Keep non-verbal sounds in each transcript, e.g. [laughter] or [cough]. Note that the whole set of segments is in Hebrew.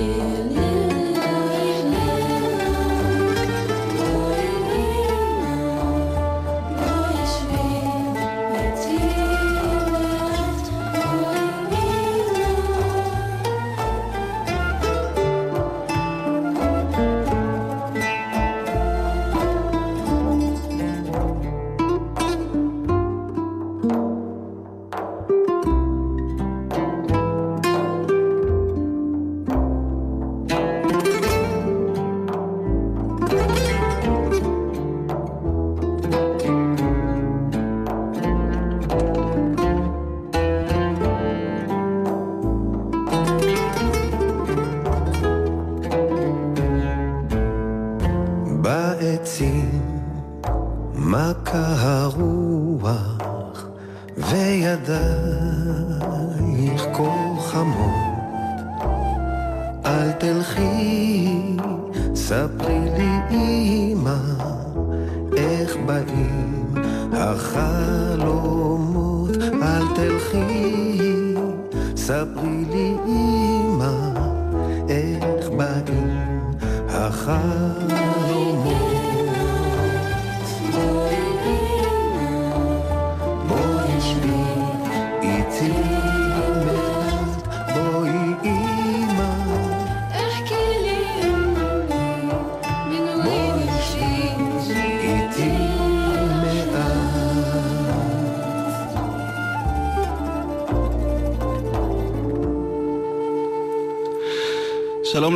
שלום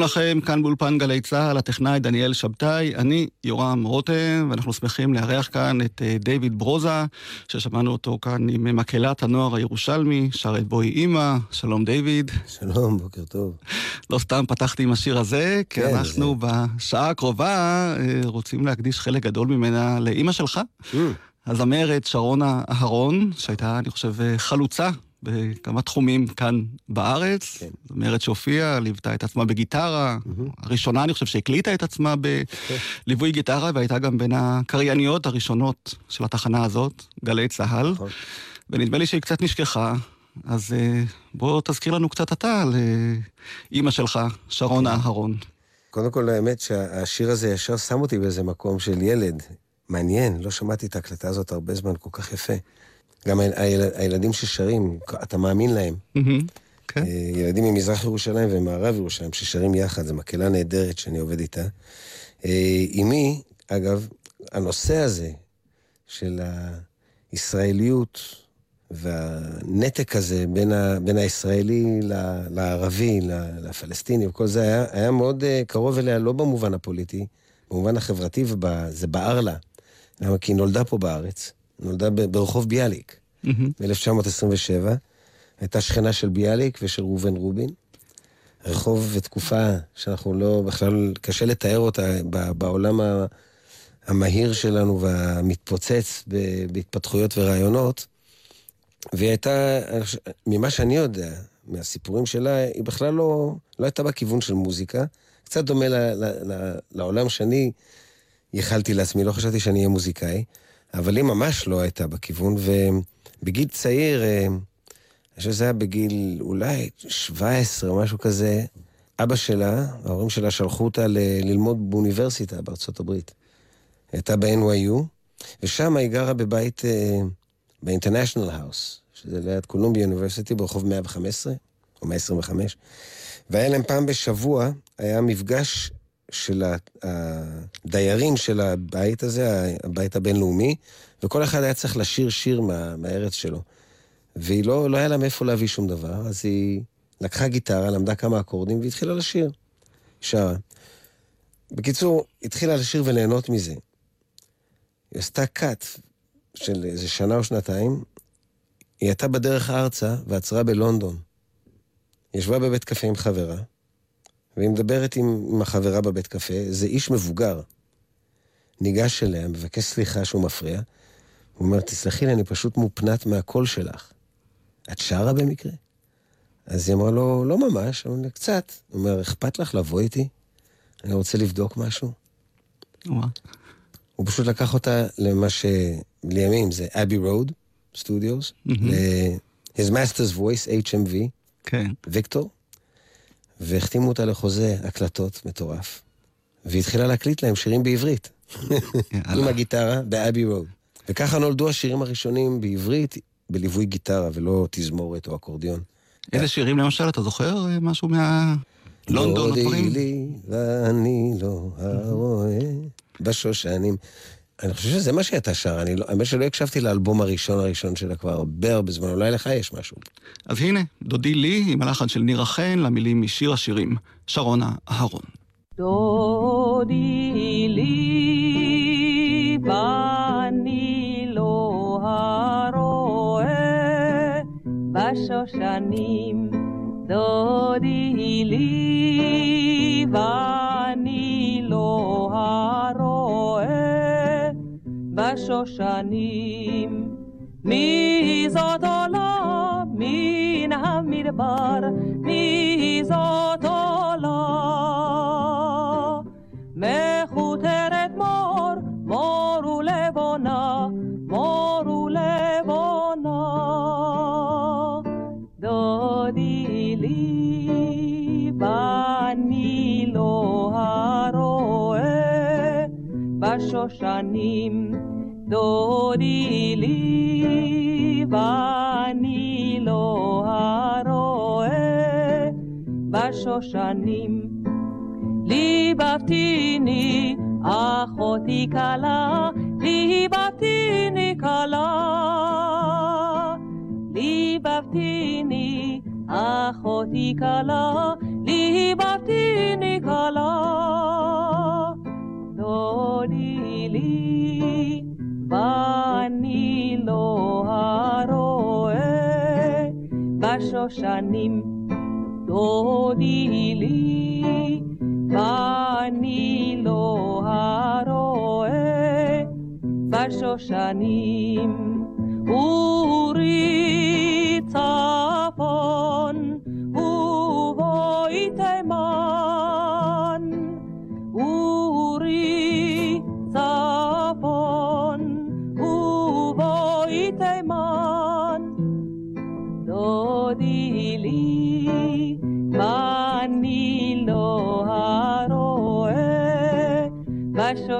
לכם, כאן באולפן גלי צה"ל, הטכנאי דניאל שבתאי, אני יורם רותם, ואנחנו שמחים לארח כאן את אה, דיוויד ברוזה, ששמענו אותו כאן עם מקהלת הנוער הירושלמי, שר את בואי אימא, שלום דיוויד. שלום, בוקר טוב. לא סתם פתחתי עם השיר הזה, כי כן, אנחנו זה... בשעה הקרובה אה, רוצים להקדיש חלק גדול ממנה לאימא שלך. Mm. הזמרת שרונה אהרון, שהייתה, אני חושב, אה, חלוצה בכמה תחומים כאן בארץ. כן. זמרת שהופיעה, ליוותה את עצמה בגיטרה. Mm-hmm. הראשונה, אני חושב, שהקליטה את עצמה בליווי גיטרה, והייתה גם בין הקרייניות הראשונות של התחנה הזאת, גלי צה"ל. נכון. ונדמה לי שהיא קצת נשכחה, אז uh, בוא תזכיר לנו קצת אתה על אימא שלך, שרונה כן. אהרון. קודם כל, האמת שהשיר הזה ישר שם אותי באיזה מקום של ילד. מעניין, לא שמעתי את ההקלטה הזאת הרבה זמן, כל כך יפה. גם הילדים ששרים, אתה מאמין להם. כן. אה, ילדים ממזרח ירושלים ומערב ירושלים ששרים יחד, זו מקהלה נהדרת שאני עובד איתה. אמי, אה, אגב, הנושא הזה של הישראליות והנתק הזה בין, ה, בין הישראלי לערבי, לפלסטיני וכל זה, היה, היה מאוד אה, קרוב אליה, לא במובן הפוליטי, במובן החברתי, וזה בער לה. למה? כי היא נולדה פה בארץ. נולדה ברחוב ביאליק, ב-1927, הייתה שכנה של ביאליק ושל ראובן רובין. רחוב ותקופה שאנחנו לא, בכלל קשה לתאר אותה בעולם המהיר שלנו והמתפוצץ בהתפתחויות ורעיונות. והיא הייתה, ממה שאני יודע, מהסיפורים שלה, היא בכלל לא, לא הייתה בכיוון של מוזיקה. קצת דומה ל, ל, ל, לעולם שאני ייחלתי לעצמי, לא חשבתי שאני אהיה מוזיקאי, אבל היא ממש לא הייתה בכיוון, ובגיל צעיר, אה, אני חושב שזה היה בגיל אולי 17 או משהו כזה, אבא שלה, ההורים שלה שלחו אותה ל- ללמוד באוניברסיטה בארצות הברית. היא הייתה ב-NYU, ושם היא גרה בבית, ב-International House, שזה ליד קולומביה אוניברסיטי ברחוב 115, או 125, והיה להם פעם בשבוע, היה מפגש של הדיירים של הבית הזה, הבית הבינלאומי, וכל אחד היה צריך לשיר שיר מה, מהארץ שלו. והיא לא, לא היה לה מאיפה להביא שום דבר, אז היא לקחה גיטרה, למדה כמה אקורדים והתחילה לשיר. שרה. בקיצור, התחילה לשיר וליהנות מזה. היא עשתה קאט של איזה שנה או שנתיים, היא הייתה בדרך ארצה ועצרה בלונדון. היא ישבה בבית קפה עם חברה, והיא מדברת עם, עם החברה בבית קפה, זה איש מבוגר. ניגש אליה, מבקש סליחה שהוא מפריע, הוא אומר, תסלחי לי, אני פשוט מופנת מהקול שלך. את שרה במקרה? אז היא אמרה לו, לא ממש, אבל קצת. הוא אומר, אכפת לך לבוא איתי? אני רוצה לבדוק משהו. הוא פשוט לקח אותה למה שלימים זה Abbey Road Studios, ל-His Master's Voice, HMV, כן. ויקטור, והחתימו אותה לחוזה הקלטות מטורף, והיא התחילה להקליט להם שירים בעברית, עם הגיטרה ב Abbey Road. וככה נולדו השירים הראשונים בעברית, בליווי גיטרה ולא תזמורת או אקורדיון. איזה שירים למשל, אתה זוכר משהו מה... לונדון או דברים? לי ואני לא הרואה בשושנים. אני חושב שזה מה שהייתה שרה, אני לא, האמת שלא הקשבתי לאלבום הראשון הראשון שלה כבר הרבה הרבה זמן, אולי לך יש משהו. אז הנה, דודי לי עם הלחן של נירה חן למילים משיר השירים, שרונה אהרון. דודי לי ואני לא הרואה בשושנים, דודי לי ואני בשושנים. מי זאת עולה מן המדבר, מי זאת עולה מכותרת מור, מור ולבונה, מור ולבונה. דודי לי ואני לא הרואה בשושנים. דודי לי ואני לא הרואה בשושנים. ליבבתיני אחותי כלה, ליבבתיני כלה. ליבבתיני אחותי כלה, ליבבתיני כלה. דודי לי ואני לא הרואה בשושנים. דודי לי ואני לא הרואה בשושנים. אורי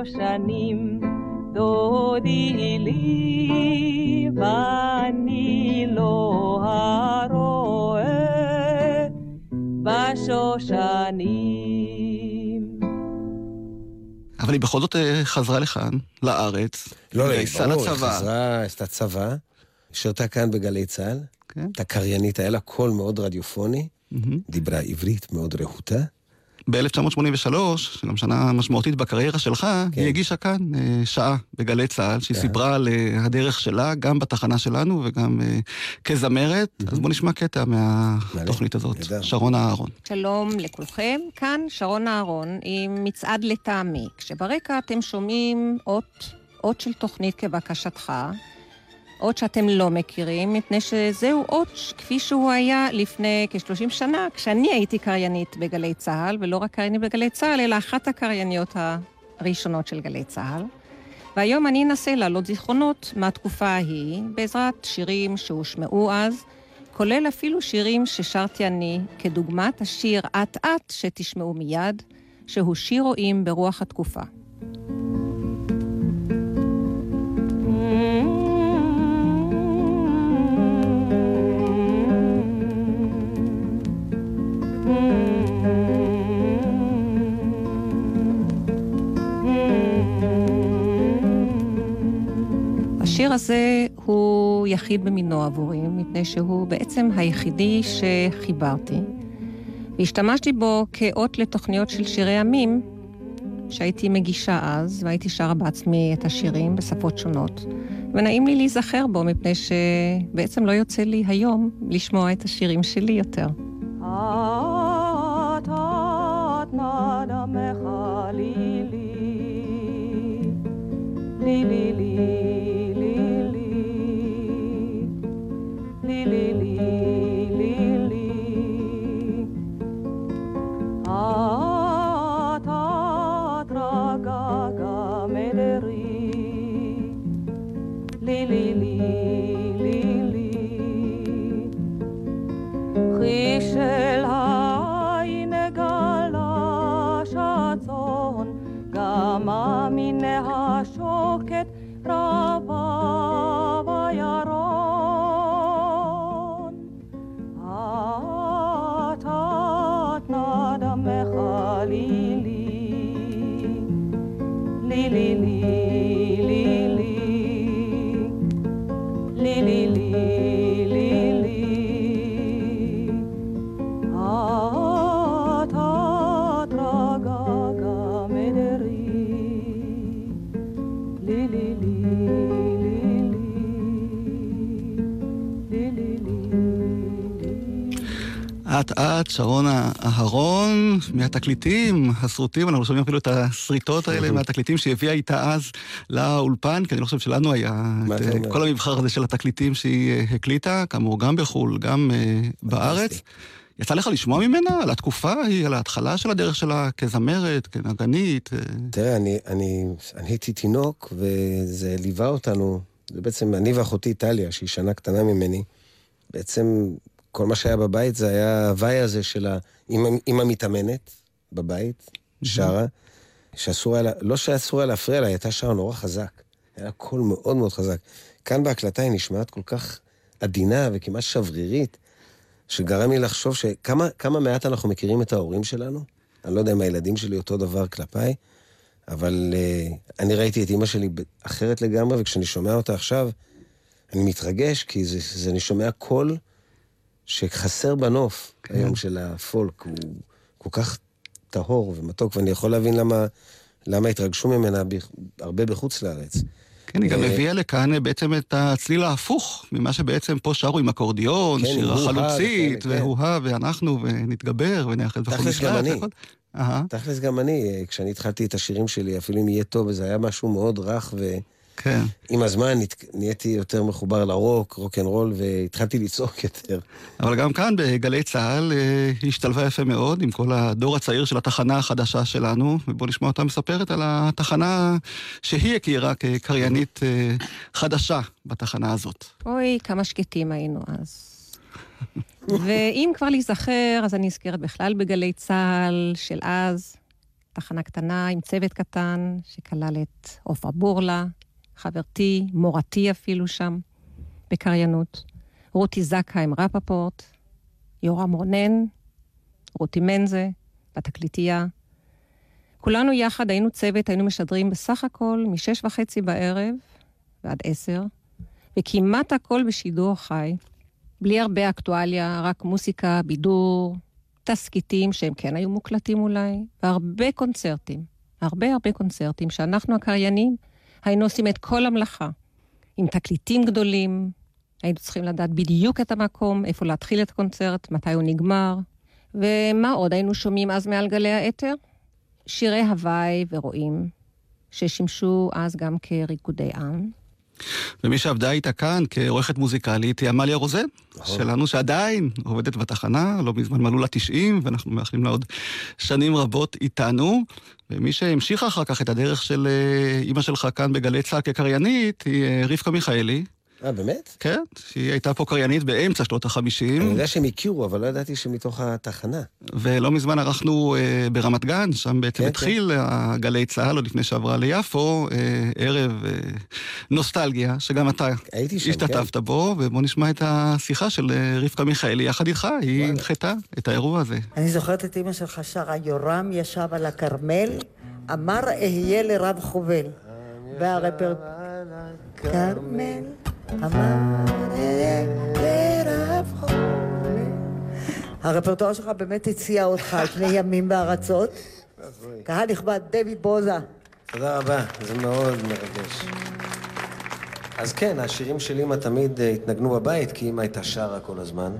בשושנים דודי לי ואני לא הרואה בשושנים. אבל היא בכל זאת חזרה לכאן, לארץ, לא, לא, ברור, היא חזרה, עשתה צבא, שירתה כאן בגלי צה"ל, כן. הייתה קריינית, היה לה קול מאוד רדיופוני, דיברה עברית מאוד רהוטה. ב-1983, שגם שנה משמעותית בקריירה שלך, כן. היא הגישה כאן אה, שעה בגלי צה"ל, שהיא כן. סיפרה על אה, הדרך שלה, גם בתחנה שלנו וגם אה, כזמרת. Mm-hmm. אז בואו נשמע קטע מהתוכנית הזאת. ידע. שרון אהרון. שלום לכולכם, כאן שרון אהרון עם מצעד לטעמי, כשברקע אתם שומעים אות, אות של תוכנית כבקשתך. אות שאתם לא מכירים, מפני שזהו אות כפי שהוא היה לפני כ-30 שנה, כשאני הייתי קריינית בגלי צה"ל, ולא רק קריינית בגלי צה"ל, אלא אחת הקרייניות הראשונות של גלי צה"ל. והיום אני אנסה להעלות זיכרונות מהתקופה ההיא, בעזרת שירים שהושמעו אז, כולל אפילו שירים ששרתי אני, כדוגמת השיר "אט אט" שתשמעו מיד, שהוא שיר רואים ברוח התקופה. השיר הזה הוא יחיד במינו עבורי, מפני שהוא בעצם היחידי שחיברתי. והשתמשתי בו כאות לתוכניות של שירי עמים, שהייתי מגישה אז, והייתי שרה בעצמי את השירים בשפות שונות. ונעים לי להיזכר בו, מפני שבעצם לא יוצא לי היום לשמוע את השירים שלי יותר. לי לי שרון אהרון, מהתקליטים, הסרוטים, אנחנו שומעים אפילו את הסריטות האלה מהתקליטים שהביאה איתה אז לאולפן, כי אני לא חושב שלנו היה את כל המבחר הזה של התקליטים שהיא אה, הקליטה, כאמור גם בחו"ל, גם uh, בארץ. יצא לך לשמוע ממנה על התקופה ההיא, על ההתחלה של הדרך שלה כזמרת, כנגנית? אה? תראה, אני, אני, אני הייתי תינוק, וזה ליווה אותנו, זה בעצם אני ואחותי טליה, שהיא שנה קטנה ממני, בעצם כל מה שהיה בבית זה היה ההוואי הזה של האמא מתאמנת בבית, שרה, שאסור היה, לא שאסור היה להפריע לה, היא הייתה שרה נורא חזק. היה קול מאוד מאוד חזק. כאן בהקלטה היא נשמעת כל כך עדינה וכמעט שברירית, שגרם לי לחשוב שכמה מעט אנחנו מכירים את ההורים שלנו. אני לא יודע אם הילדים שלי אותו דבר כלפיי, אבל uh, אני ראיתי את אימא שלי אחרת לגמרי, וכשאני שומע אותה עכשיו, אני מתרגש, כי זה, זה, אני שומע קול שחסר בנוף כן. היום של הפולק, הוא כל כך טהור ומתוק, ואני יכול להבין למה, למה התרגשו ממנה הרבה בחוץ לארץ. כן, היא גם אה, הביאה לכאן בעצם את הצליל ההפוך ממה שבעצם פה שרו עם אקורדיון, כן, שיר החלוצית, כן. והוא-הא, ואנחנו, ונתגבר, ונאחד וכו'. תכלס גם אני. תכלס גם אני, כשאני התחלתי את השירים שלי, אפילו אם יהיה טוב, זה היה משהו מאוד רך ו... כן. עם הזמן נהייתי יותר מחובר לרוק, רוק אנד רול, והתחלתי לצעוק יותר. אבל גם כאן בגלי צה"ל אה, היא השתלבה יפה מאוד עם כל הדור הצעיר של התחנה החדשה שלנו, ובואו נשמע אותה מספרת על התחנה שהיא הכירה כקריינית אה, חדשה בתחנה הזאת. אוי, כמה שקטים היינו אז. ואם כבר להיזכר, אז אני נזכרת בכלל בגלי צה"ל של אז, תחנה קטנה עם צוות קטן, שכלל את עופרה בורלה, חברתי, מורתי אפילו שם, בקריינות. רותי זקה עם רפפורט, יורם רונן, רותי מנזה, בתקליטייה. כולנו יחד היינו צוות, היינו משדרים בסך הכל משש וחצי בערב ועד עשר, וכמעט הכל בשידור חי, בלי הרבה אקטואליה, רק מוסיקה, בידור, תסכיתים שהם כן היו מוקלטים אולי, והרבה קונצרטים, הרבה הרבה קונצרטים, שאנחנו הקריינים היינו עושים את כל המלאכה, עם תקליטים גדולים, היינו צריכים לדעת בדיוק את המקום, איפה להתחיל את הקונצרט, מתי הוא נגמר, ומה עוד היינו שומעים אז מעל גלי האתר? שירי הוואי ורועים, ששימשו אז גם כריקודי עם. ומי שעבדה איתה כאן כעורכת מוזיקלית היא עמליה רוזן, נכון. שלנו שעדיין עובדת בתחנה, לא מזמן מלאו לה 90, ואנחנו מאחלים לה עוד שנים רבות איתנו. ומי שהמשיכה אחר כך את הדרך של אה, אימא שלך כאן בגלי צה"ל כקריינית, היא אה, רבקה מיכאלי. אה, באמת? כן, שהיא הייתה פה קריינית באמצע שנות החמישים. אני יודע שהם הכירו, אבל לא ידעתי שמתוך התחנה. ולא מזמן ערכנו אה, ברמת גן, שם בעצם כן, התחיל כן. הגלי צה"ל, עוד לפני שעברה ליפו, אה, ערב אה, נוסטלגיה, שגם אתה השתתפת כן. בו, ובוא נשמע את השיחה של אה, רבקה מיכאלי יחד איתך, היא הנחתה את האירוע הזה. אני זוכרת את אימא שלך שרה, יורם ישב על הכרמל, אמר אהיה לרב חובל. והרפר... כרמל הרפרטואר שלך באמת הציע אותך על פני ימים בארצות. קהל נכבד, דבי בוזה. תודה רבה, זה מאוד מרגש. אז כן, השירים של אימא תמיד אה, התנגנו בבית, כי אימא הייתה שרה כל הזמן.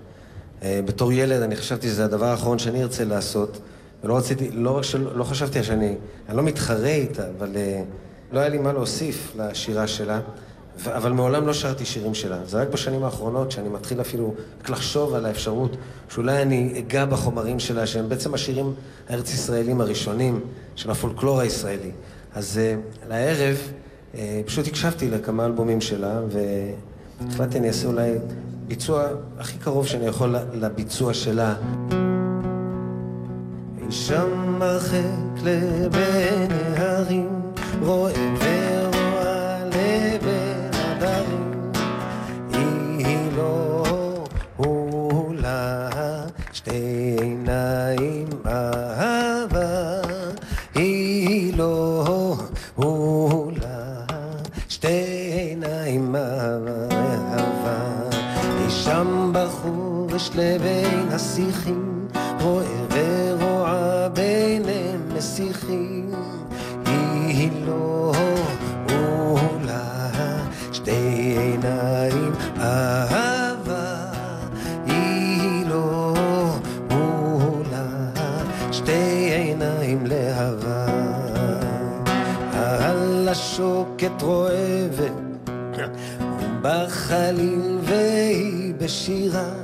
אה, בתור ילד אני חשבתי שזה הדבר האחרון שאני ארצה לעשות, ולא רציתי, לא רק שלא, לא חשבתי שאני, אני לא מתחרה איתה, אבל אה, לא היה לי מה להוסיף לשירה שלה. אבל מעולם לא שרתי שירים שלה. זה רק בשנים האחרונות שאני מתחיל אפילו רק לחשוב על האפשרות שאולי אני אגע בחומרים שלה, שהם בעצם השירים הארץ-ישראלים הראשונים של הפולקלור הישראלי. אז uh, לערב uh, פשוט הקשבתי לכמה אלבומים שלה, והחלטתי אני אעשה אולי ביצוע הכי קרוב שאני יכול לביצוע שלה. שם הרחק לבין ההרים רואה לבין השיחים, רואה ורואה ביניהם מסיחים. היא לא עולה שתי עיניים אהבה, היא לא עולה שתי עיניים להבה. על השוקת רועבת, בחליל והיא בשירה.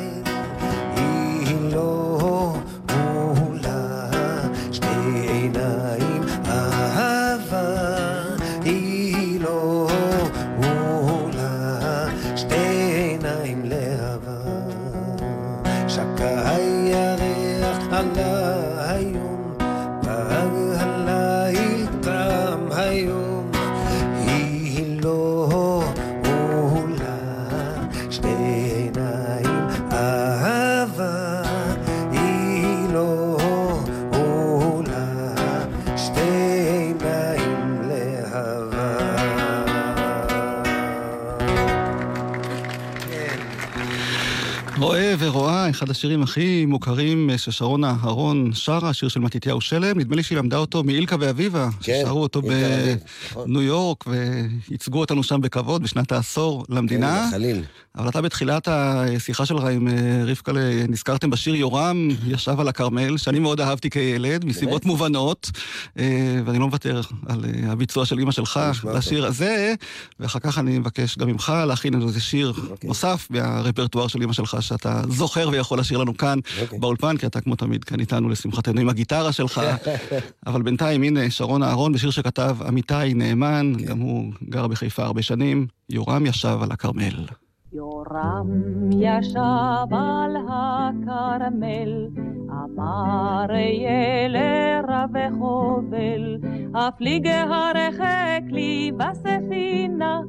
אחד השירים הכי מוכרים אה, ששרונה אהרון שרה, שיר של מתתיהו שלם. נדמה לי שהיא למדה אותו מאילקה ואביבה, כן, ששרו אותו נכון. בניו יורק, וייצגו אותנו שם בכבוד בשנת העשור למדינה. כן, חליל. אבל אתה בתחילת השיחה שלך עם אה, רבקה, נזכרתם בשיר יורם, ישב על הכרמל, שאני מאוד אהבתי כילד, מסיבות? מובנות, אה, ואני לא מוותר על הביצוע של אימא שלך לשיר הזה, ואחר כך אני מבקש גם ממך להכין איזה שיר אוקיי. נוסף מהרפרטואר של אימא שלך, שאתה זוכר ויכול לשיר לנו כאן אוקיי. באולפן, כי אתה כמו תמיד כאן איתנו לשמחתנו עם הגיטרה שלך. [laughs] אבל בינתיים, הנה, שרון אהרון בשיר שכתב עמיתי נאמן, כן. גם הוא גר בחיפה הרבה שנים, יורם ישב על הכרמל. יורם ישב על הכרמל, אמר אהיה לרב וחובל, הפליג הרחק לי בספינה,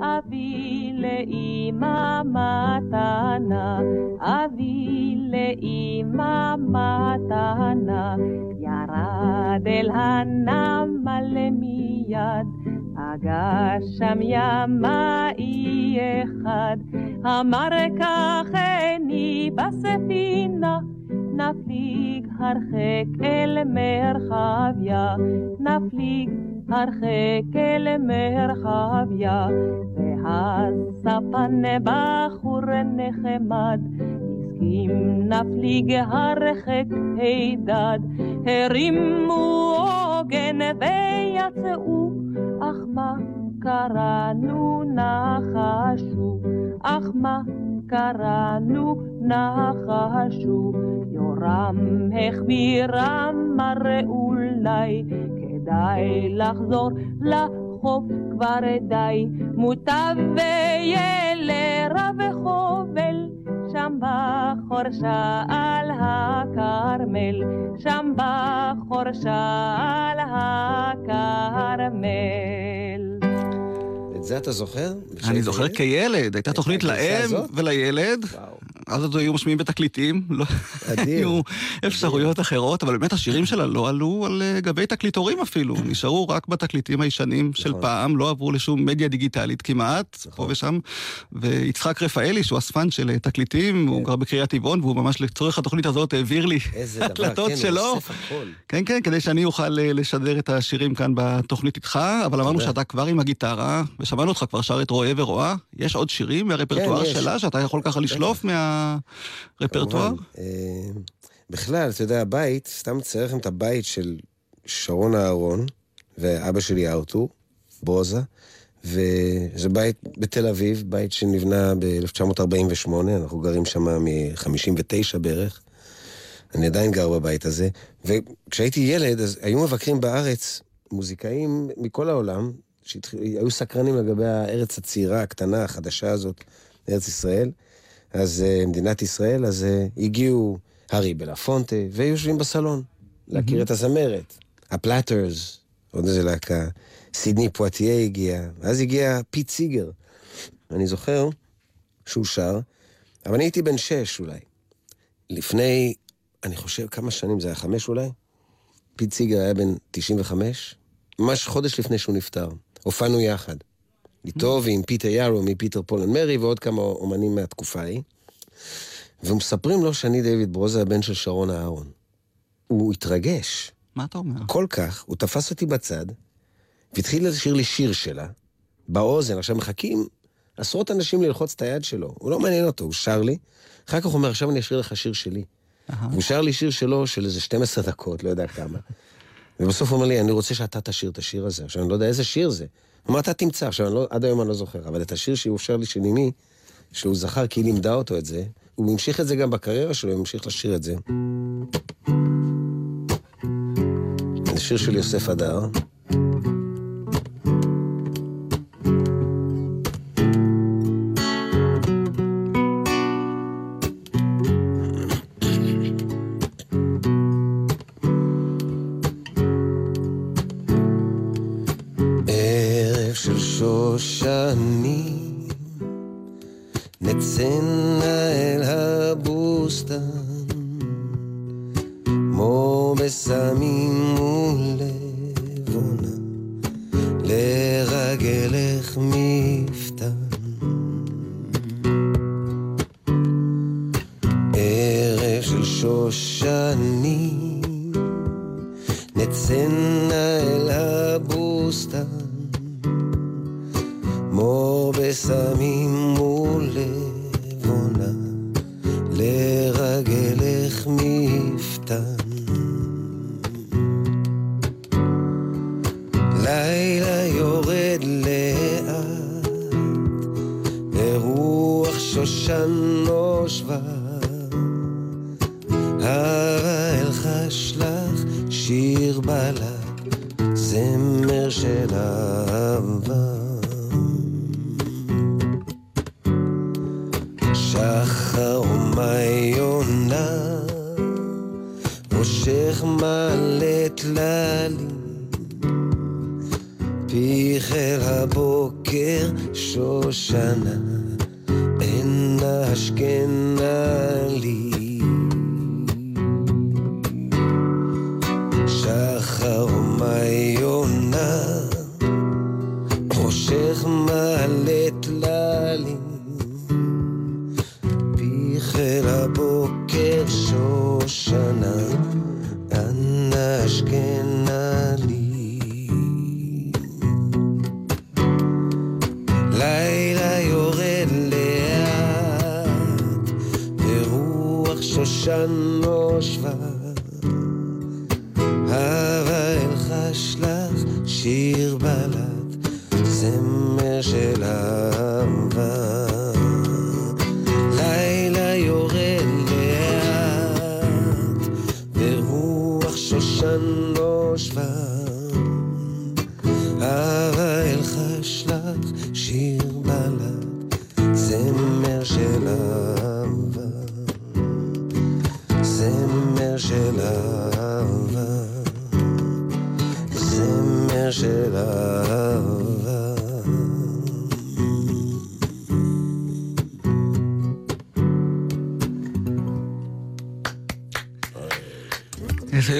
אביא לאמא מתנה, אביא לאמא מתנה, ירד אל הנמל מיד, הגה שם ימאי אחד, אמר קחני בספינה, נפליג הרחק אל מרחביה, נפליג הרחק אל מרחביה, והספן בחור נחמד, הסכים נפליג הרחק הידד, הרימו עוגן ויצאו, אך מה קראנו נחשו, אך מה קראנו נחשו, יורם החביר אמר אולי כדאי לחזור לחוף כבר די, מוטב ויהיה לרב חובל, שם בחורשה על הכרמל, שם בחורשה על הכרמל. את זה אתה זוכר? אני זוכר כילד, הייתה תוכנית לאם ולילד. אז עוד היו משמיעים בתקליטים, לא היו אפשרויות אחרות, אבל באמת השירים שלה לא עלו על אה, גבי תקליטורים אפילו, נשארו רק בתקליטים הישנים של נכון. פעם, לא עברו לשום מדיה דיגיטלית כמעט, פה נכון. ושם. ויצחק רפאלי, שהוא אספן של אה, תקליטים, הוא גר בקריית טבעון, והוא ממש לצורך התוכנית הזאת העביר לי [laughs] הקלטות כן, שלו. כן, כן, כדי שאני אוכל אה, לשדר את השירים כאן בתוכנית איתך, אבל אמרנו. שאתה כבר עם הגיטרה, ושמענו אותך כבר שר את רואה ורואה. יש עוד שירים מהרפרטואר כן. שלה, שאתה יכול ככה לשלוף מהרפרטואר? כמובן. אה, בכלל, אתה יודע, הבית, סתם מצייר לכם את הבית של שרון אהרון ואבא שלי ארתור, ברוזה, וזה בית בתל אביב, בית שנבנה ב-1948, אנחנו גרים שם מ-59 בערך. אני עדיין גר בבית הזה, וכשהייתי ילד, אז היו מבקרים בארץ מוזיקאים מכל העולם, שהיו סקרנים לגבי הארץ הצעירה, הקטנה, החדשה הזאת, ארץ ישראל. אז uh, מדינת ישראל, אז uh, הגיעו הארי בלפונטה, והיו יושבים בסלון, להכיר את הזמרת. הפלאטרס, עוד איזה להקה, סידני פואטיה הגיע, ואז הגיע פיט סיגר. אני זוכר שהוא שר, אבל אני הייתי בן שש אולי. לפני, אני חושב, כמה שנים, זה היה חמש אולי? פיט סיגר היה בן 95, ממש חודש לפני שהוא נפטר. הופענו יחד. איתו ועם פיטר יארו מפיטר פול אנד מרי ועוד כמה אומנים מהתקופה ההיא. ומספרים לו שאני דיוויד ברוזה הבן של שרון אהרון. הוא התרגש מה אתה אומר? כל כך, הוא תפס אותי בצד, והתחיל לשיר לי שיר שלה, באוזן, עכשיו מחכים עשרות אנשים ללחוץ את היד שלו, הוא לא מעניין אותו, הוא שר לי, אחר כך הוא אומר, עכשיו אני אשאיר לך שיר שלי. והוא שר לי שיר שלו של איזה 12 דקות, לא יודע כמה. ובסוף הוא אומר לי, אני רוצה שאתה תשיר את השיר הזה. עכשיו, אני לא יודע איזה שיר זה. אמר, אתה תמצא. עכשיו, לא, עד היום אני לא זוכר, אבל את השיר שהוא שר לי של אמי, שהוא זכר כי היא לימדה אותו את זה, הוא המשיך את זה גם בקריירה שלו, הוא המשיך לשיר את זה. זה שיר של יוסף הדר. הבוקר שושנה, אנה השכנה לי. לילה יורד לאט, ורוח שושן נושבה. הבה אלחש לך שיר בלט, זמר של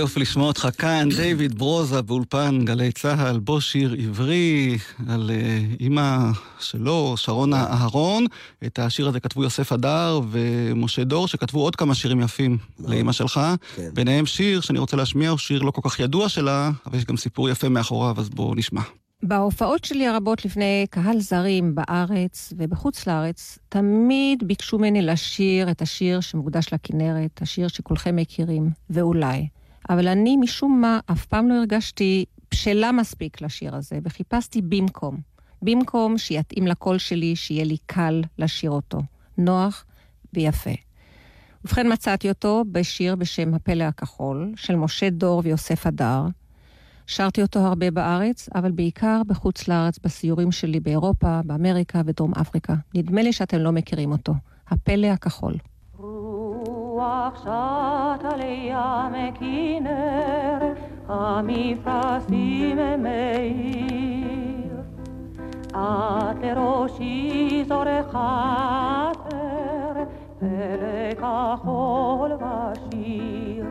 יופי לשמוע אותך כאן, דיוויד ברוזה באולפן גלי צה"ל, בו שיר עברי על uh, אימא שלו, שרונה אהרון. את השיר הזה כתבו יוסף הדר ומשה דור, שכתבו עוד כמה שירים יפים לאימא שלך. כן. ביניהם שיר שאני רוצה להשמיע, הוא שיר לא כל כך ידוע שלה, אבל יש גם סיפור יפה מאחוריו, אז בואו נשמע. בהופעות שלי הרבות לפני קהל זרים בארץ ובחוץ לארץ, תמיד ביקשו ממני לשיר את השיר שמוקדש לכנרת, השיר שכולכם מכירים, ואולי. אבל אני משום מה אף פעם לא הרגשתי בשלה מספיק לשיר הזה, וחיפשתי במקום. במקום שיתאים לקול שלי, שיהיה לי קל לשיר אותו. נוח ויפה. ובכן מצאתי אותו בשיר בשם הפלא הכחול, של משה דור ויוסף הדר. שרתי אותו הרבה בארץ, אבל בעיקר בחוץ לארץ, בסיורים שלי באירופה, באמריקה ודרום אפריקה. נדמה לי שאתם לא מכירים אותו. הפלא הכחול. רוח שט על ים כנרת, המפרשים מאיר. את לראשי זורחת ערב, פלא כחול ושיר.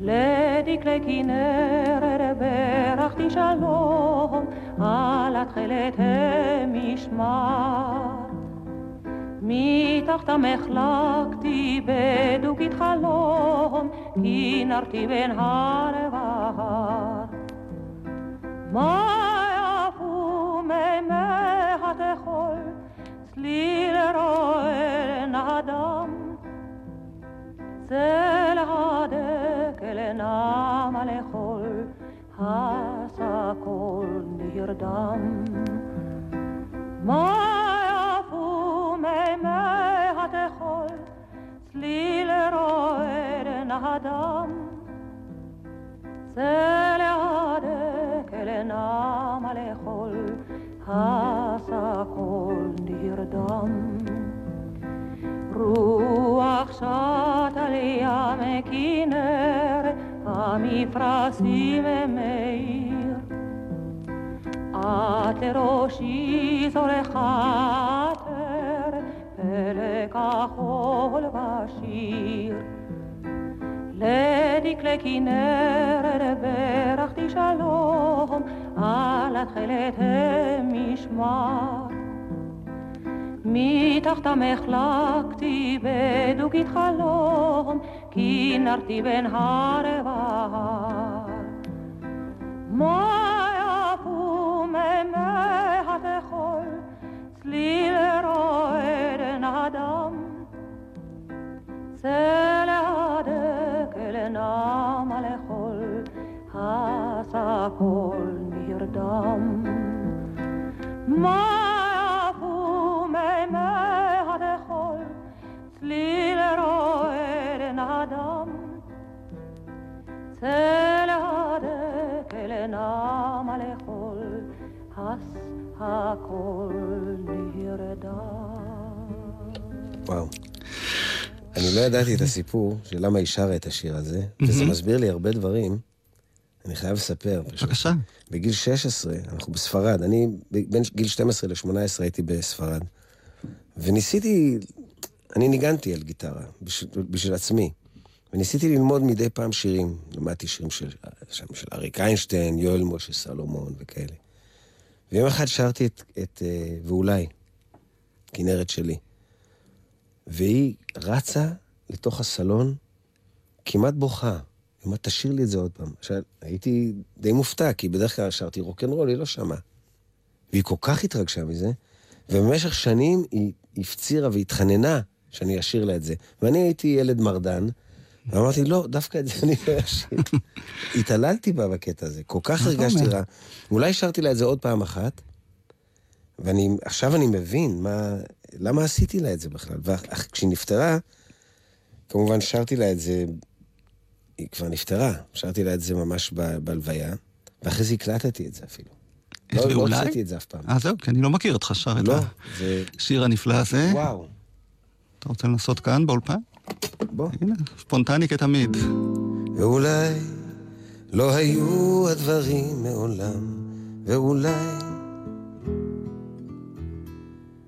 לדקלי כנרת ברכתי שלום, על התכלת המשמר. מתחתם החלקתי בדוגית חלום, כנרתי בין הר והר. מה יפו מימי התחול, צליל רועל נדם. צל הדקל נם לאכול, הסקול נרדם. מה מימי התחול, צליל רועד נדם. צל הדקל נם לאכול, הסקול נרדם. רוח שט על ים כנרת, המפרשים מאיר. את לראשי זורחת ערב, פלא כחול ושיר. לדקלי כנרת ברכתי שלום, על התכלת המשמר. מתחתם החלקתי בדוגית חלום, כנרתי בין הר והר. מה יפו מימי התחול, צליל צל הדקל נם לאכול, הסקול נרדם. מה יפו מימי התחול, צליל רועד נדם. צל הדקל נם לאכול, הס הכל נרדם. וואו. אני לא ידעתי את הסיפור של למה היא שרה את השיר הזה, וזה מסביר לי הרבה דברים. אני חייב לספר. בבקשה. בגיל 16, אנחנו בספרד, אני בין גיל 12 ל-18 הייתי בספרד, וניסיתי, אני ניגנתי על גיטרה, בשביל, בשביל עצמי, וניסיתי ללמוד מדי פעם שירים. למדתי שירים של, של, של אריק איינשטיין, יואל משה סלומון וכאלה. ויום אחד שרתי את, את uh, ואולי, כנרת שלי, והיא רצה לתוך הסלון, כמעט בוכה. היא אומרת, תשאיר לי את זה עוד פעם. עכשיו, הייתי די מופתע, כי בדרך כלל שרתי רוקנרול, היא לא שמעה. והיא כל כך התרגשה מזה, ובמשך שנים היא הפצירה והתחננה שאני אשאיר לה את זה. ואני הייתי ילד מרדן, ואמרתי, לא, דווקא את זה אני לא אשאיר. [laughs] התעללתי בה בקטע הזה, כל כך הרגשתי? רע. אולי שרתי לה את זה עוד פעם אחת, ועכשיו אני מבין מה, למה עשיתי לה את זה בכלל. וכשהיא נפטרה, כמובן שרתי לה את זה, היא כבר נפטרה, שרתי לה את זה ממש ב- בהלוויה, ואחרי זה הקלטתי את זה אפילו. את לא, לא? הוצאתי את זה אף פעם. אה, זהו, כי אני לא מכיר אותך שר את לא, זה... השיר הנפלא הזה. וואו. אתה רוצה לנסות כאן באולפן? בוא. הנה, ספונטני כתמיד. ואולי לא היו הדברים מעולם, ואולי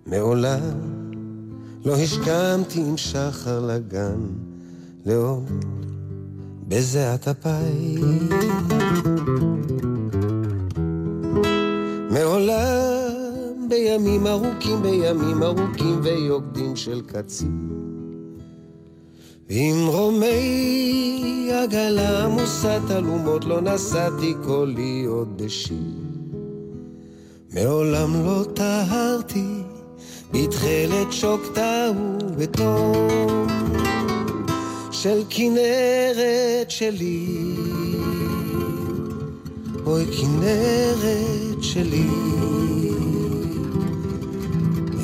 מעולם לא השכמתי עם שחר לגן, לאור בזיעת אפיים. מעולם בימים ארוכים, בימים ארוכים ויוקדים של קצין. עם רומי עגלה עמוסת אלומות לא נשאתי קולי עוד בשיר. מעולם לא טהרתי בתכלת שוקתה ובתום של כנרת שלי. אוי כנרת שלי,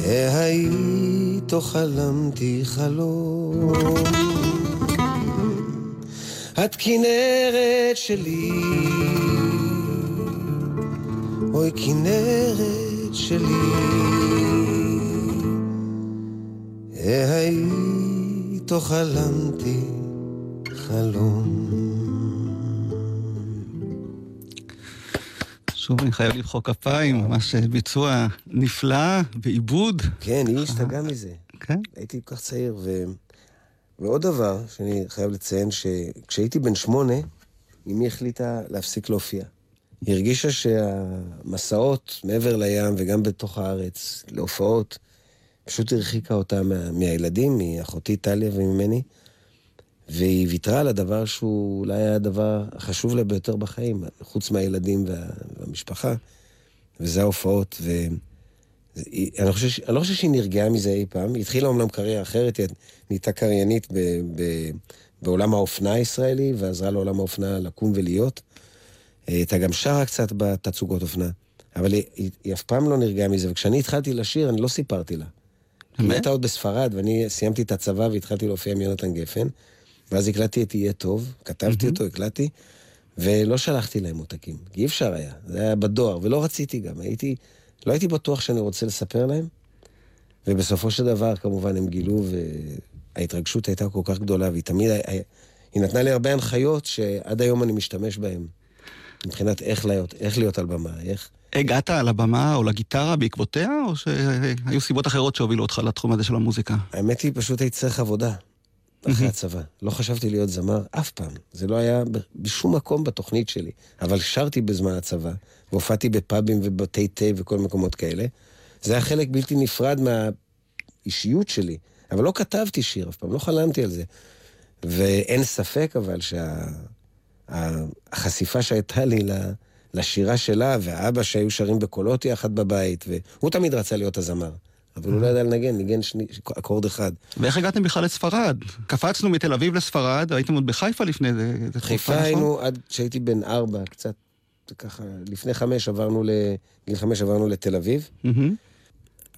היית חלמתי חלום. את כנרת שלי, אוי כנרת שלי, היית חלמתי חלום. שוב אני חייב למחוא כפיים, ממש ביצוע נפלא ועיבוד. כן, היא השתגעה מזה. כן? הייתי כל כך צעיר, ו... ועוד דבר שאני חייב לציין, שכשהייתי בן שמונה, אמי החליטה להפסיק להופיע. היא הרגישה שהמסעות מעבר לים וגם בתוך הארץ, להופעות, פשוט הרחיקה אותה מה... מהילדים, מאחותי טליה וממני, והיא ויתרה על הדבר שהוא אולי היה הדבר החשוב לה ביותר בחיים, חוץ מהילדים וה... והמשפחה, וזה ההופעות. ו... היא- אני, חושב, אני לא חושב שהיא נרגעה מזה אי פעם. היא התחילה אומנם קריירה אחרת, היא נהייתה קריינית ב, ב, בעולם האופנה הישראלי, ועזרה לעולם האופנה לקום ולהיות. היא הייתה גם שרה קצת בתצוגות אופנה, אבל היא, היא, היא אף פעם לא נרגעה מזה, וכשאני התחלתי לשיר, אני לא סיפרתי לה. היא? הייתה עוד בספרד, ואני סיימתי את הצבא והתחלתי להופיע עם יונתן גפן, ואז הקלטתי את יהיה טוב, כתבתי אותו, הקלטתי, ולא שלחתי להם עותקים, כי אי אפשר היה, זה היה בדואר, ולא רציתי גם, הייתי, לא הייתי בטוח שאני רוצה לספר להם, ובסופו של דבר, כמובן, הם גילו, וההתרגשות הייתה כל כך גדולה, והיא תמיד, היא נתנה לי הרבה הנחיות שעד היום אני משתמש בהן, מבחינת איך להיות, איך להיות על במה, איך... הגעת על הבמה או לגיטרה בעקבותיה, או שהיו סיבות אחרות שהובילו אותך לתחום הזה של המוזיקה? האמת היא, פשוט הייתי צריך עבודה אחרי הצבא. לא חשבתי להיות זמר אף פעם. זה לא היה בשום מקום בתוכנית שלי. אבל שרתי בזמן הצבא, והופעתי בפאבים ובתי תה וכל מקומות כאלה. זה היה חלק בלתי נפרד מהאישיות שלי. אבל לא כתבתי שיר אף פעם, לא חלמתי על זה. ואין ספק אבל שהחשיפה שהייתה לי ל- לשירה שלה, והאבא שהיו שרים בקולות יחד בבית, והוא תמיד רצה להיות הזמר. אבל הוא לא ידע לנגן, ניגן שני, אקורד אחד. ואיך הגעתם בכלל לספרד? קפצנו מתל אביב לספרד, הייתם עוד בחיפה לפני זה. חיפה נכון? היינו עד שהייתי בן ארבע, קצת ככה, לפני חמש עברנו ל... גיל חמש עברנו לתל אביב.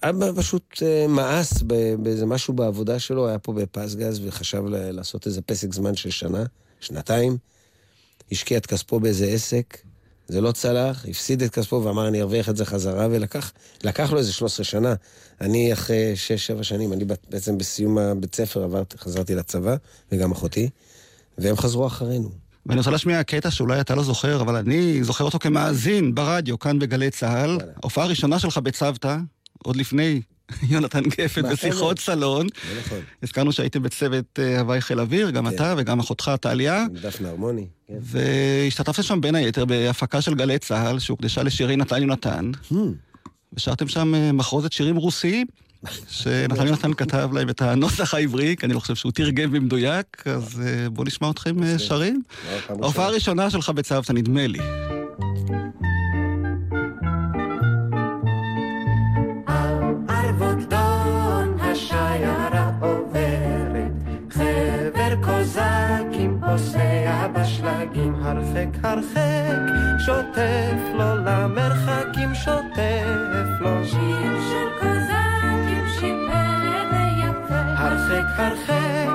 אבא פשוט אה, מאס באיזה משהו בעבודה שלו, היה פה בפסגז וחשב לעשות איזה פסק זמן של שנה, שנתיים. השקיע את כספו באיזה עסק, זה לא צלח, הפסיד את כספו ואמר אני ארוויח את זה חזרה, ולקח לקח לו איזה 13 שנה. אני אחרי 6-7 שנים, אני בעצם בסיום הבית ספר עברתי, חזרתי לצבא, וגם אחותי, והם חזרו אחרינו. ואני רוצה להשמיע קטע שאולי אתה לא זוכר, אבל אני זוכר אותו כמאזין ברדיו, כאן בגלי צה"ל. ההופעה הראשונה שלך בצוותא, עוד לפני [laughs] יונתן גפן בשיחות סלון. נכון. הזכרנו שהייתם בצוות אה, הוואי חיל אוויר, גם כן. אתה וגם אחותך טליה. דפנה הרמוני, כן. והשתתפתם שם בין היתר בהפקה של גלי צה"ל, שהוקדשה לשירי נתן יונתן. Hmm. ושרתם שם אה, מחרוזת שירים רוסיים, [laughs] שנתן יונתן כתב להם את הנוסח העברי, כי אני לא חושב שהוא תרגם במדויק, אז אה, בואו נשמע אתכם שרים. לא, ההופעה ראשונה. הראשונה שלך בצוותא, נדמה לי. הרחק הרחק, שוטף לו למרחקים, שוטף לו. שיר של קוזקים שיפה ויפה. הרחק הרחק,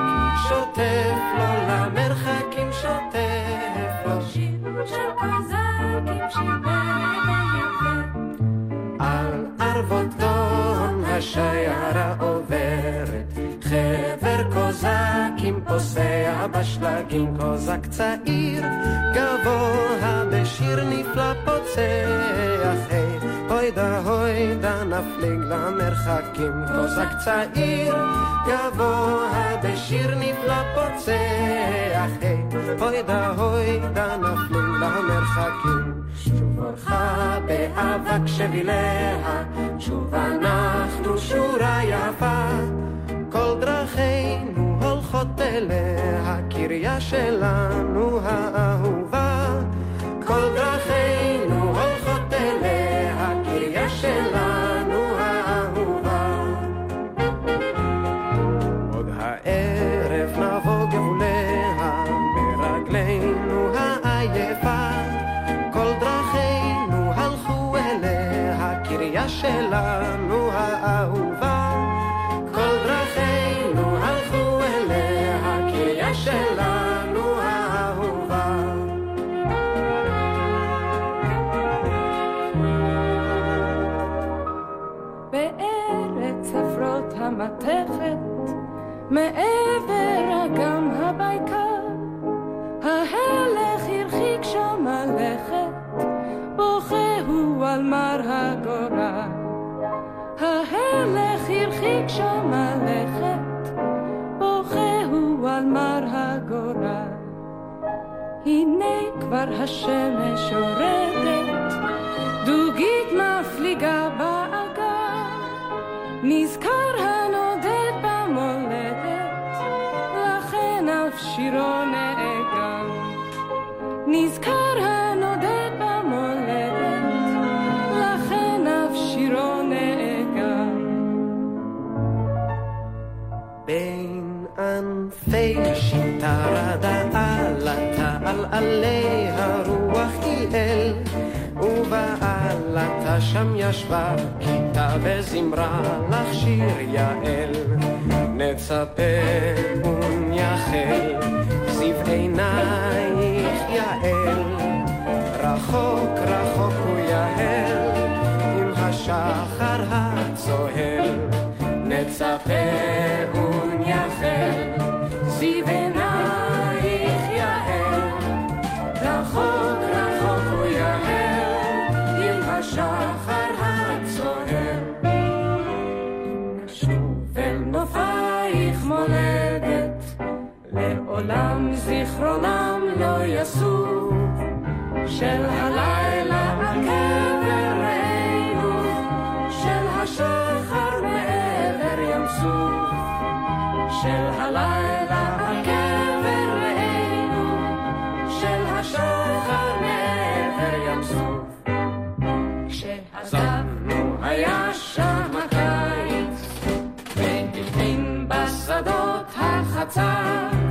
שוטף לו למרחקים, שוטף לו. שיר של קוזקים שיפה ויפה. על ערבות דון השיירה עוברת, חבר קוזקים פוסע בשלגים, קוזק צעיר, גבוה בשיר נפלא פוצח, היי, הוידה הוידה נפליג למרחקים, קוזק צעיר, גבוה בשיר נפלא פוצח, היי, הוידה הוידה נפליג למרחקים. שוב אורחה באבק שביליה, שוב אנחנו שורה יפה. כל דרכינו הולכות אליה, קריה שלנו האהובה. כל דרכינו הולכות אליה, קריה שלנו האהובה. עוד הערב נבוא גבוליה, ברגלינו העייפה. כל דרכינו הלכו אליה, קריה שלנו המתכת, מעבר אגם הבייקר, ההלך הרחיק שם הלכת, בוכה הוא על מר הגורל. ההלך הרחיק שם הלכת, בוכה הוא על מר הגורל. הנה כבר השמש יורדת, דוגית מפליגה באגם, נזכר אף שירו נאגם. נזכר הנודד במולדת, לכן אף שירו נאגם. בין ענפי השיטה רדה עלתה על עלי הרוח אל ובעלתה שם ישבה כיתה וזמרה לך שיר יעל נצפה ונייחל עינייך יעל. רחוק רחוק הוא יהל עם השחר הצוהל. נצפה לעולם זיכרונם לא יסור של הלילה הקבר ראינו של השחר מעבר ים סוף של הלילה הקבר ראינו של השחר מעבר ים סוף. כשעזבנו היה שם הקיץ והלחין בשדות החצר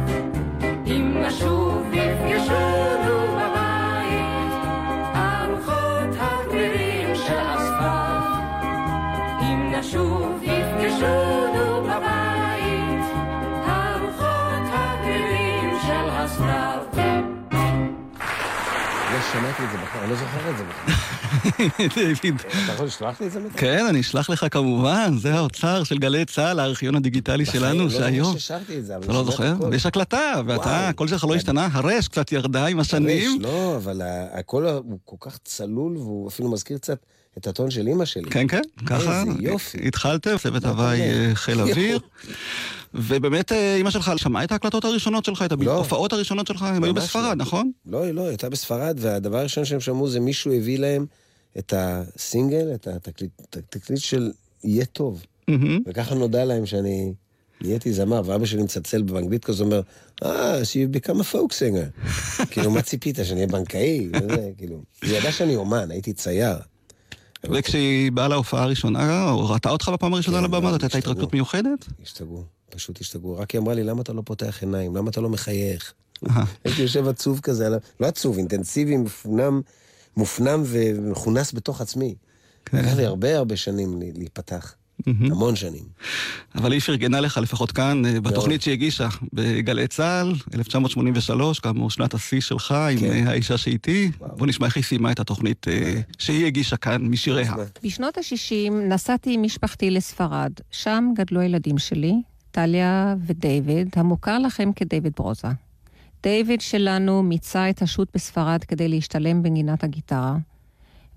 לא שמעתי את זה בכלל, אני לא זוכר את זה בכלל. [laughs] אתה יכול לשלוח לי את זה מתישהו? כן, אני אשלח לך כמובן, זה האוצר של גלי צה"ל, הארכיון הדיגיטלי שלנו, לא שהיום... זה, אבל אתה לא זוכר? יש הקלטה, ואתה. הקול שלך לא השתנה, הרש קצת ירדה עם השנים. הרש, לא, אבל הקול הוא כל כך צלול, והוא אפילו מזכיר קצת את הטון של אימא שלי. כן, כן, ככה. איזה יופי. התחלתם, צוות הוואי? אה, חיל אוויר. ובאמת, אה, אימא שלך שמעה את ההקלטות הראשונות שלך, את לא. ההופעות הראשונות שלך, הם היו בספרד, לא. נכון? לא, היא לא, היא הייתה בספרד, והדבר הראשון שהם שמעו זה מישהו הביא להם את הסינגל, את התקליט, של יהיה טוב. וככה נודע להם שאני נהייתי זמר, ואבא שלי מצלצל באנגלית כזה, אומר, אה, you've become a folk singer. [laughs] כאילו, מה ציפית, שאני אהיה בנקאי? כאילו. היא ידעה שאני אומן, הייתי צייר. וכשהיא באה להופעה הראשונה, או ראתה אותך בפעם הראשונה כן, על הבמה, זאת הייתה. התרגשות מיוחדת? השתגעו, פשוט השתגעו. רק היא אמרה לי, למה אתה לא פותח עיניים? למה אתה לא מחייך? הייתי יושב עצוב כזה, לא עצוב, אינטנסיבי, מפונם, מופנם ומכונס בתוך עצמי. כן. לקח לי הרבה הרבה שנים ל- להיפתח. המון שנים. אבל היא פרגנה לך, לפחות כאן, אה, בתוכנית שהיא הגישה, בגלי צה"ל, 1983, כאמור שנת השיא שלך, עם כן. אה, האישה שאיתי. בוא נשמע איך היא סיימה את התוכנית אה, שהיא הגישה כאן, משיריה. בשנות ה-60 נסעתי עם משפחתי לספרד. שם גדלו הילדים שלי, טליה ודייוויד, המוכר לכם כדייוויד ברוזה. דיוויד שלנו מיצה את השו"ת בספרד כדי להשתלם בנגינת הגיטרה,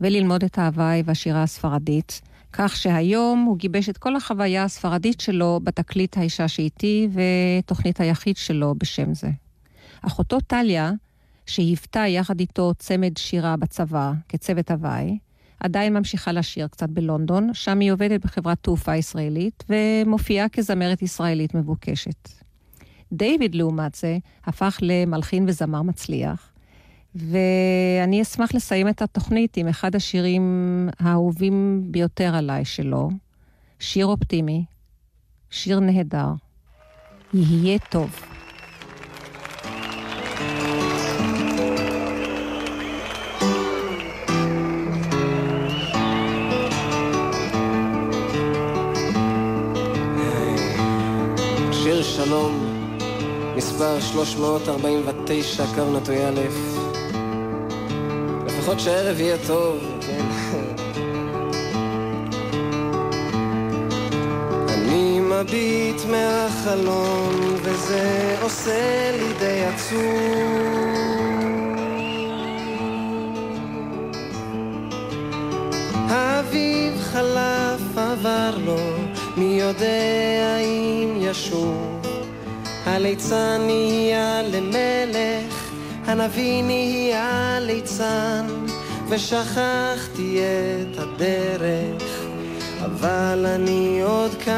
וללמוד את ההוואי והשירה הספרדית, כך שהיום הוא גיבש את כל החוויה הספרדית שלו בתקליט האישה שאיתי ותוכנית היחיד שלו בשם זה. אחותו טליה, שהיוותה יחד איתו צמד שירה בצבא כצוות הוואי, עדיין ממשיכה לשיר קצת בלונדון, שם היא עובדת בחברת תעופה ישראלית ומופיעה כזמרת ישראלית מבוקשת. דיוויד, לעומת זה, הפך למלחין וזמר מצליח, ואני אשמח לסיים את התוכנית עם אחד השירים האהובים ביותר עליי שלו, שיר אופטימי, שיר נהדר, יהיה טוב. שלום, מספר 349, קו נטוי א', לפחות שהערב יהיה טוב, כן? אני מביט מהחלון, וזה עושה לי די עצוב. האביב חלף עבר לו, מי יודע אם ישוב. הליצן נהיה למלך, הנביא נהיה ליצן, ושכחתי את הדרך, אבל אני עוד כאן,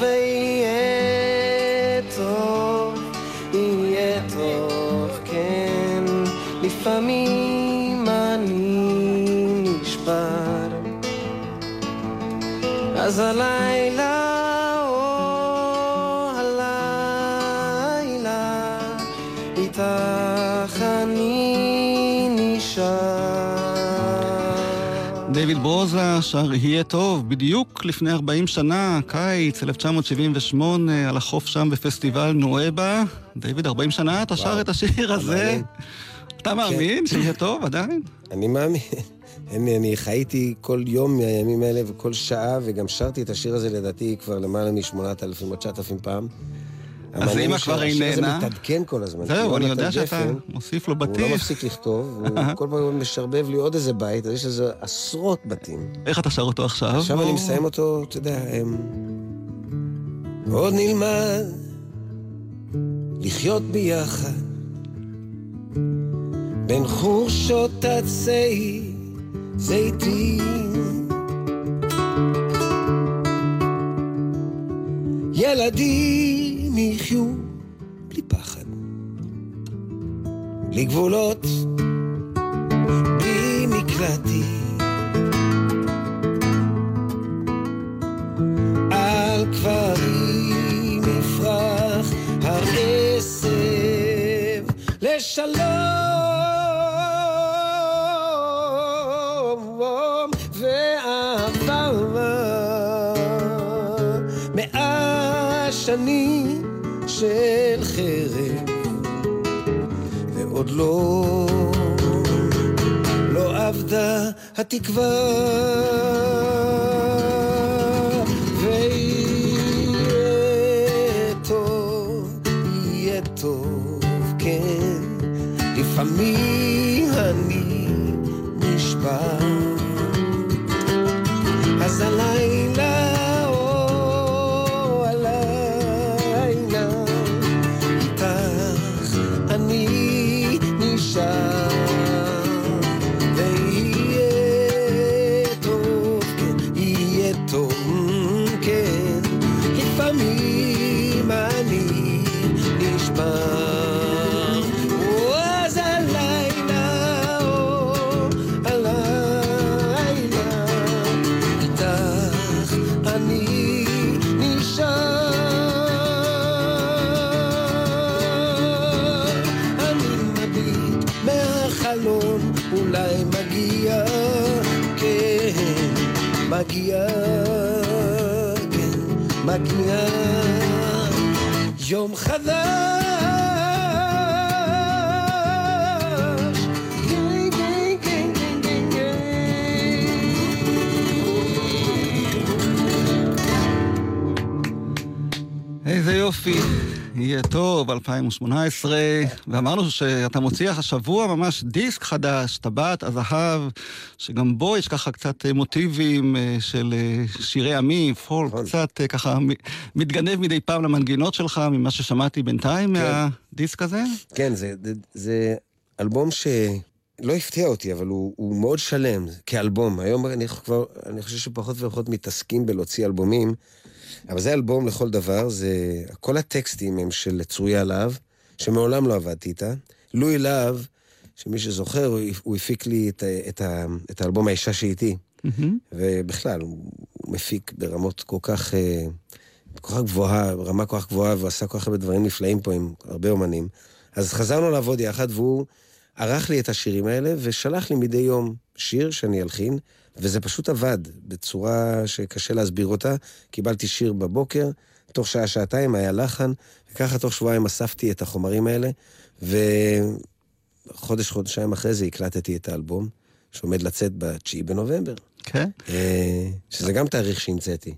ויהיה טוב, יהיה טוב, כן, לפעמים אני נשבר. אז הלילה, ברוזה שר "יהיה טוב" בדיוק לפני 40 שנה, קיץ 1978, על החוף שם בפסטיבל נואבה. דיוויד, 40 שנה אתה שר את השיר הזה. אתה מאמין שיהיה טוב עדיין? אני מאמין. אני, אני חייתי כל יום מהימים האלה וכל שעה, וגם שרתי את השיר הזה לדעתי כבר למעלה מ-8,000 או 9,000 פעם. אז הוא כבר איננה. מתעדכן כל הזמן. זהו, אני יודע שאתה מוסיף לו הוא לא. מפסיק לכתוב, הוא [laughs] כל פעם משרבב לי עוד איזה בית, אז יש איזה עשרות בתים. איך אתה שר אותו עכשיו? עכשיו אני מסיים אותו, אתה יודע, הם... עוד נלמד לחיות ביחד בין חורשות עצי זיתים. ילדים יחיו בלי פחד, בלי גבולות, בלי מקלטים. על כפרים יפרח העשב לשלום ואהבה מאה שנים של חרב ועוד לא אבדה התקווה. ויהיה טוב, יהיה טוב, כן. לפעמים אני נשבע. אז 2018, ואמרנו שאתה מוציא השבוע ממש דיסק חדש, טבעת הזהב, שגם בו יש ככה קצת מוטיבים אה, של אה, שירי עמי, פולק, נכון. קצת אה, ככה מתגנב מדי פעם למנגינות שלך, ממה ששמעתי בינתיים מהדיסק הזה. כן, זה, זה, זה אלבום שלא הפתיע אותי, אבל הוא, הוא מאוד שלם כאלבום. היום אני כבר, אני חושב שפחות ופחות מתעסקים בלהוציא אלבומים, אבל זה אלבום לכל דבר, זה... כל הטקסטים הם של צרויה להב, שמעולם לא עבדתי איתה. לואי להב, שמי שזוכר, הוא, הוא הפיק לי את, את, ה, את האלבום האישה שאיתי. מהמם. ובכלל, הוא, הוא מפיק ברמות כל כך, אה, כל כך גבוהה, רמה כל כך גבוהה, והוא עשה כל כך הרבה דברים נפלאים פה עם הרבה אומנים. אז חזרנו לעבוד יחד, והוא ערך לי את השירים האלה, ושלח לי מדי יום שיר שאני אלחין, וזה פשוט עבד בצורה שקשה להסביר אותה. קיבלתי שיר בבוקר, תוך שעה-שעתיים היה לחן, וככה תוך שבועיים אספתי את החומרים האלה, וחודש, חודשיים אחרי זה הקלטתי את האלבום, שעומד לצאת ב-9 בנובמבר. כן. אה, שזה גם תאריך שהמצאתי.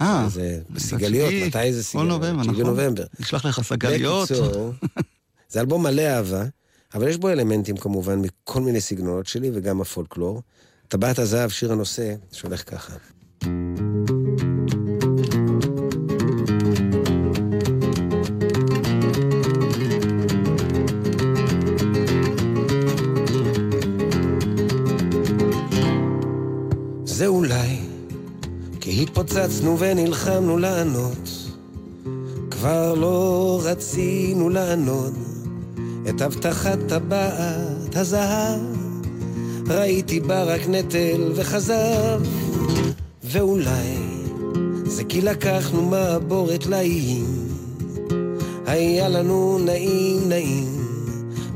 אה, זה בסיגליות, מתי זה כל סיגליות? נובמבר, תשיעי נכון. בנובמבר. נשלח לך סגליות. בקיצור, זה אלבום מלא אהבה, אבל יש בו אלמנטים כמובן מכל מיני סגנונות שלי וגם הפולקלור. טבעת הזהב, שיר הנושא, שהולך ככה. זה אולי כי התפוצצנו ונלחמנו לענות כבר לא רצינו לענוד את הבטחת טבעת הזהב. ראיתי בה רק נטל וחזב ואולי זה כי לקחנו מעבורת טלאים היה לנו נעים נעים.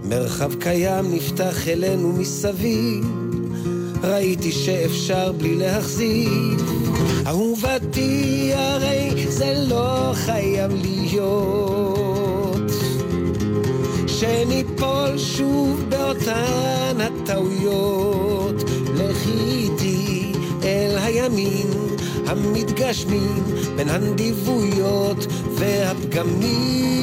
מרחב קיים נפתח אלינו מסביב. ראיתי שאפשר בלי להחזיק. אהובתי הרי זה לא חייב להיות שניפול שוב באותן הטעויות. לכי איתי אל הימים המתגשמים בין הנדיבויות והפגמים.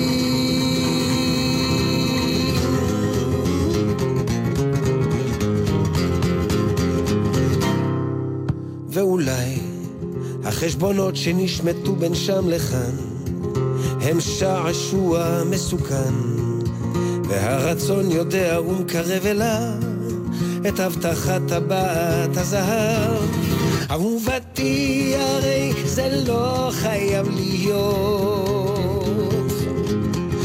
ואולי החשבונות שנשמטו בין שם לכאן הם שעשוע מסוכן והרצון יודע ומקרב אליו את הבטחת טבעת הזהב. אהובתי הרי זה לא חייב להיות.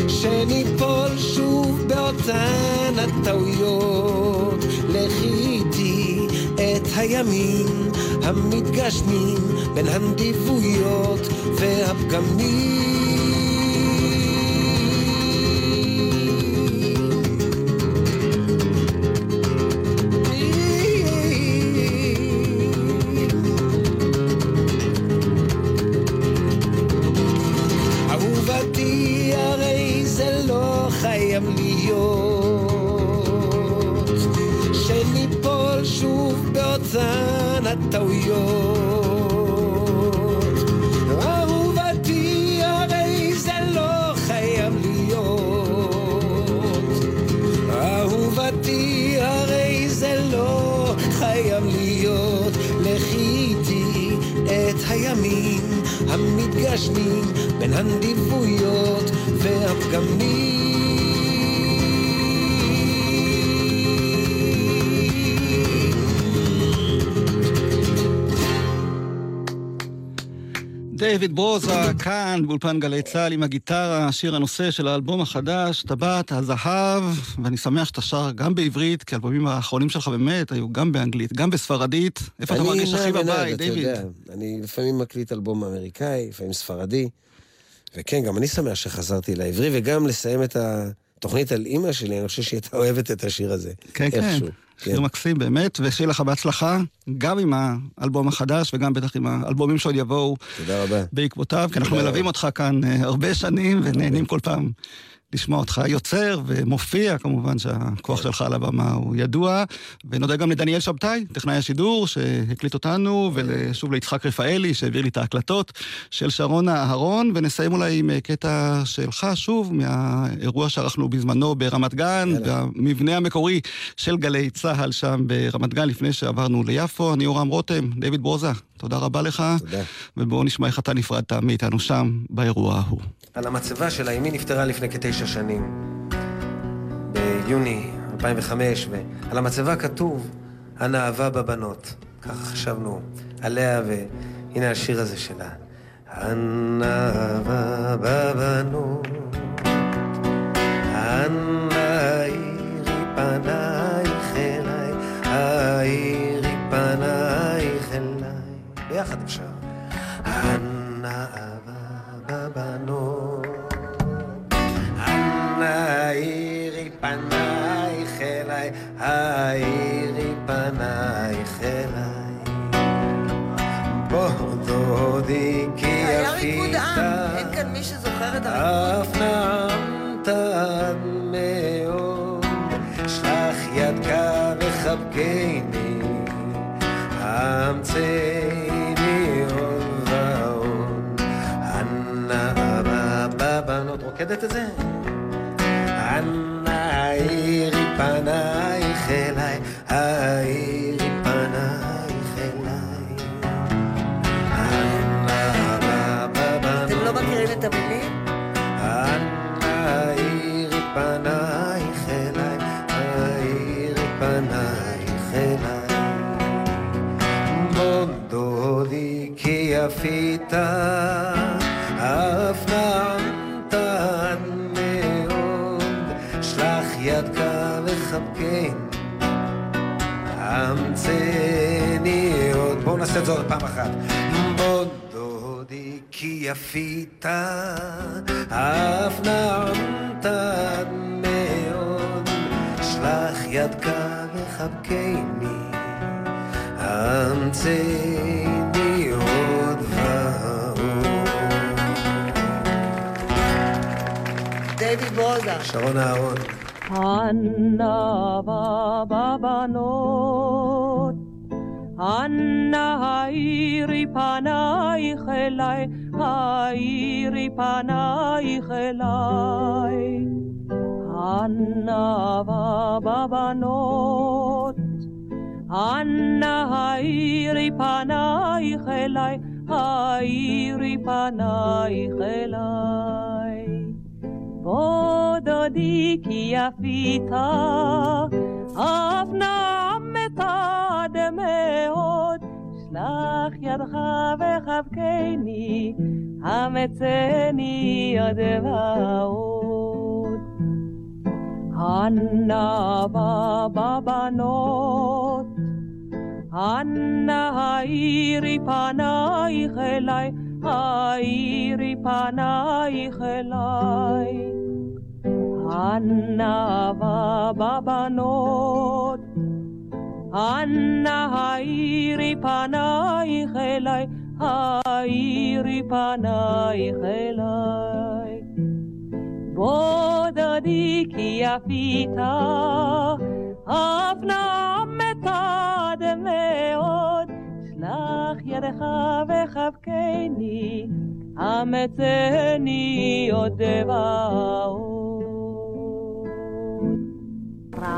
שניפול שוב באותן הטעויות. לכי איתי את הימים המתגשמים בין הנדיבויות והפגמים אותן הטעויות. אהובתי, הרי זה לא חייב להיות. אהובתי, הרי זה לא חייב להיות. לכי איתי את הימים המתגשמים בין הנדיבויות והפגמים. דיוויד ברוזה, כאן, באולפן גלי צה"ל עם הגיטרה, שיר הנושא של האלבום החדש, טבעת הזהב, ואני שמח שאתה שר גם בעברית, כי האלבומים האחרונים שלך באמת היו גם באנגלית, גם בספרדית. איפה אתה מרגיש הכי בבית, דיוויד? אני לפעמים מקליט אלבום אמריקאי, לפעמים ספרדי, וכן, גם אני שמח שחזרתי לעברי, וגם לסיים את התוכנית על אימא שלי, אני חושב שהיא הייתה אוהבת את השיר הזה. כן, כן. שיר כן. מקסים באמת, ושיהיה לך בהצלחה, גם עם האלבום החדש וגם בטח עם האלבומים שעוד יבואו. תודה רבה. בעקבותיו, כי אנחנו מלווים אותך כאן אה, הרבה שנים ונהנים כל פעם לשמוע אותך יוצר ומופיע, כמובן שהכוח שלך על הבמה הוא ידוע. ונודה גם לדניאל שבתאי, טכנאי השידור, שהקליט אותנו, ושוב ליצחק רפאלי, שהעביר לי את ההקלטות של שרונה אהרון, ונסיים אולי עם קטע שלך, שוב, מהאירוע שערכנו בזמנו ברמת גן, במבנה המקורי של גלי צה"ל שם ברמת גן, לפני שעברנו ליפו. אני אורם רותם, דיוויד ברוזה, תודה רבה לך. תודה. ובואו נשמע איך אתה נפרדת מאיתנו שם, באירוע ההוא. על המצבה שלה, אמי נפטרה לפני כתשע שנים, ביוני 2005, ועל המצבה כתוב, הנאווה בבנות. ככה חשבנו עליה, והנה השיר הזה שלה. הנאווה בבנות, הנאירי פנייך אליי, האירי פנייך. ביחד אפשר. הנאווה בבנות. האירי פנייך אליי, האירי פנייך אליי. בוא דודי כי יפית. אין כאן מי שזוכר את הריקוד. אף נעמת עד מאוד, שלח ידך וחבקני, המצאני רוקדת את זה? הנאירי פנייך אליי, האירי פנייך אליי. אתם לא מכירים את המילים? הנאירי פנייך אליי, האירי פנייך אליי. דודי כי יפית, נעשה את זה עוד פעם אחת. בוא דודי כי יפית, אף נעמת עד מאוד, שלח ידך וחבקני, המצאני עוד ועוד. דיוויד ברוזה. שרון אהרון. הנאווה בבנות, אנא האירי פנייך אליי, האירי פנייך אליי. הנאווה בבנות, אנא האירי פנייך אליי, האירי פנייך אליי. בוא דודי כי יפית, אף עד מאוד, שלח ידך וחבקני, המצני עוד ועוד. הנאווה בבנות, אנא האירי פנייך אליי, האירי פנייך אליי. הנאווה בבנות, אנא האירי פנייך אליי, האירי פנייך אליי. בוא דודי כי יפית, אף נעמת עד מאוד. ידך וחבקני, אמצני עוד דבעות.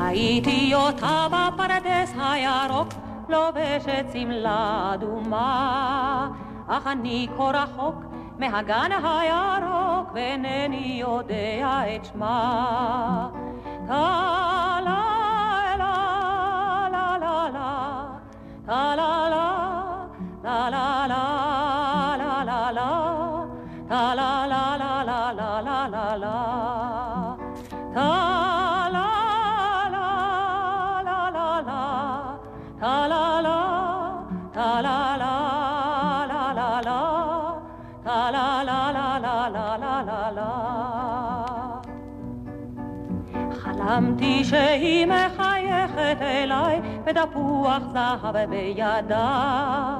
ראיתי אותה בפרדס הירוק, לובשת שמלה אדומה, אך אני כה רחוק מהגן הירוק, ואינני יודע את שמה. טה לה לה לה לה לה, טה לה לה לה לה לה לה לה לה, טה לה לה לה לה לה לה לה חלמתי שהיא מחייכת אליי ותפוח זהב בידה.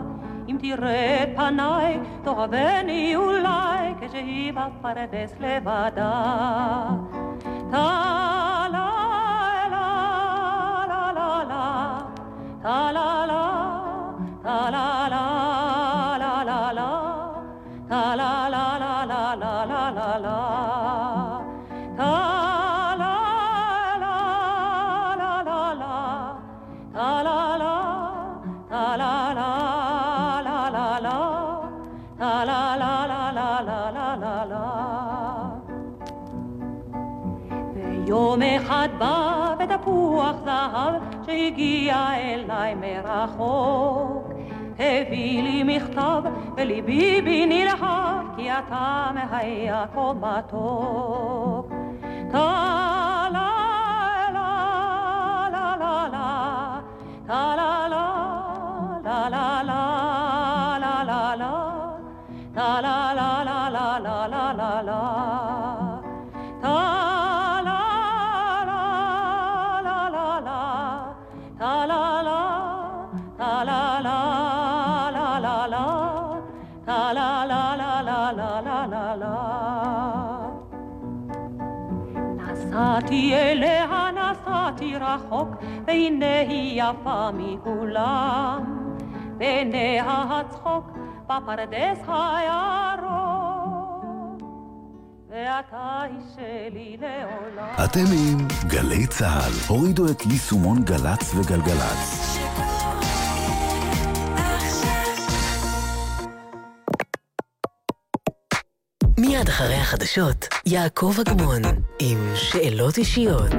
אם תראה את פניי, תאהבני אולי כשהיא בפרדס לבדה. בתפוח זהב שהגיע אליי מרחוק. הביא לי מכתב וליבי בי נלהב כי אתה מהיה כה מתוק. נסעתי אליה, נסעתי רחוק, והנה היא יפה מכולם. בעיניה הצחוק בפרדס הירוק, ואתה היא שלי לעולם. אתם עם גלי צה"ל. הורידו את יישומון גל"צ וגלגלצ. מיד אחרי החדשות, יעקב אגמון, עם שאלות אישיות.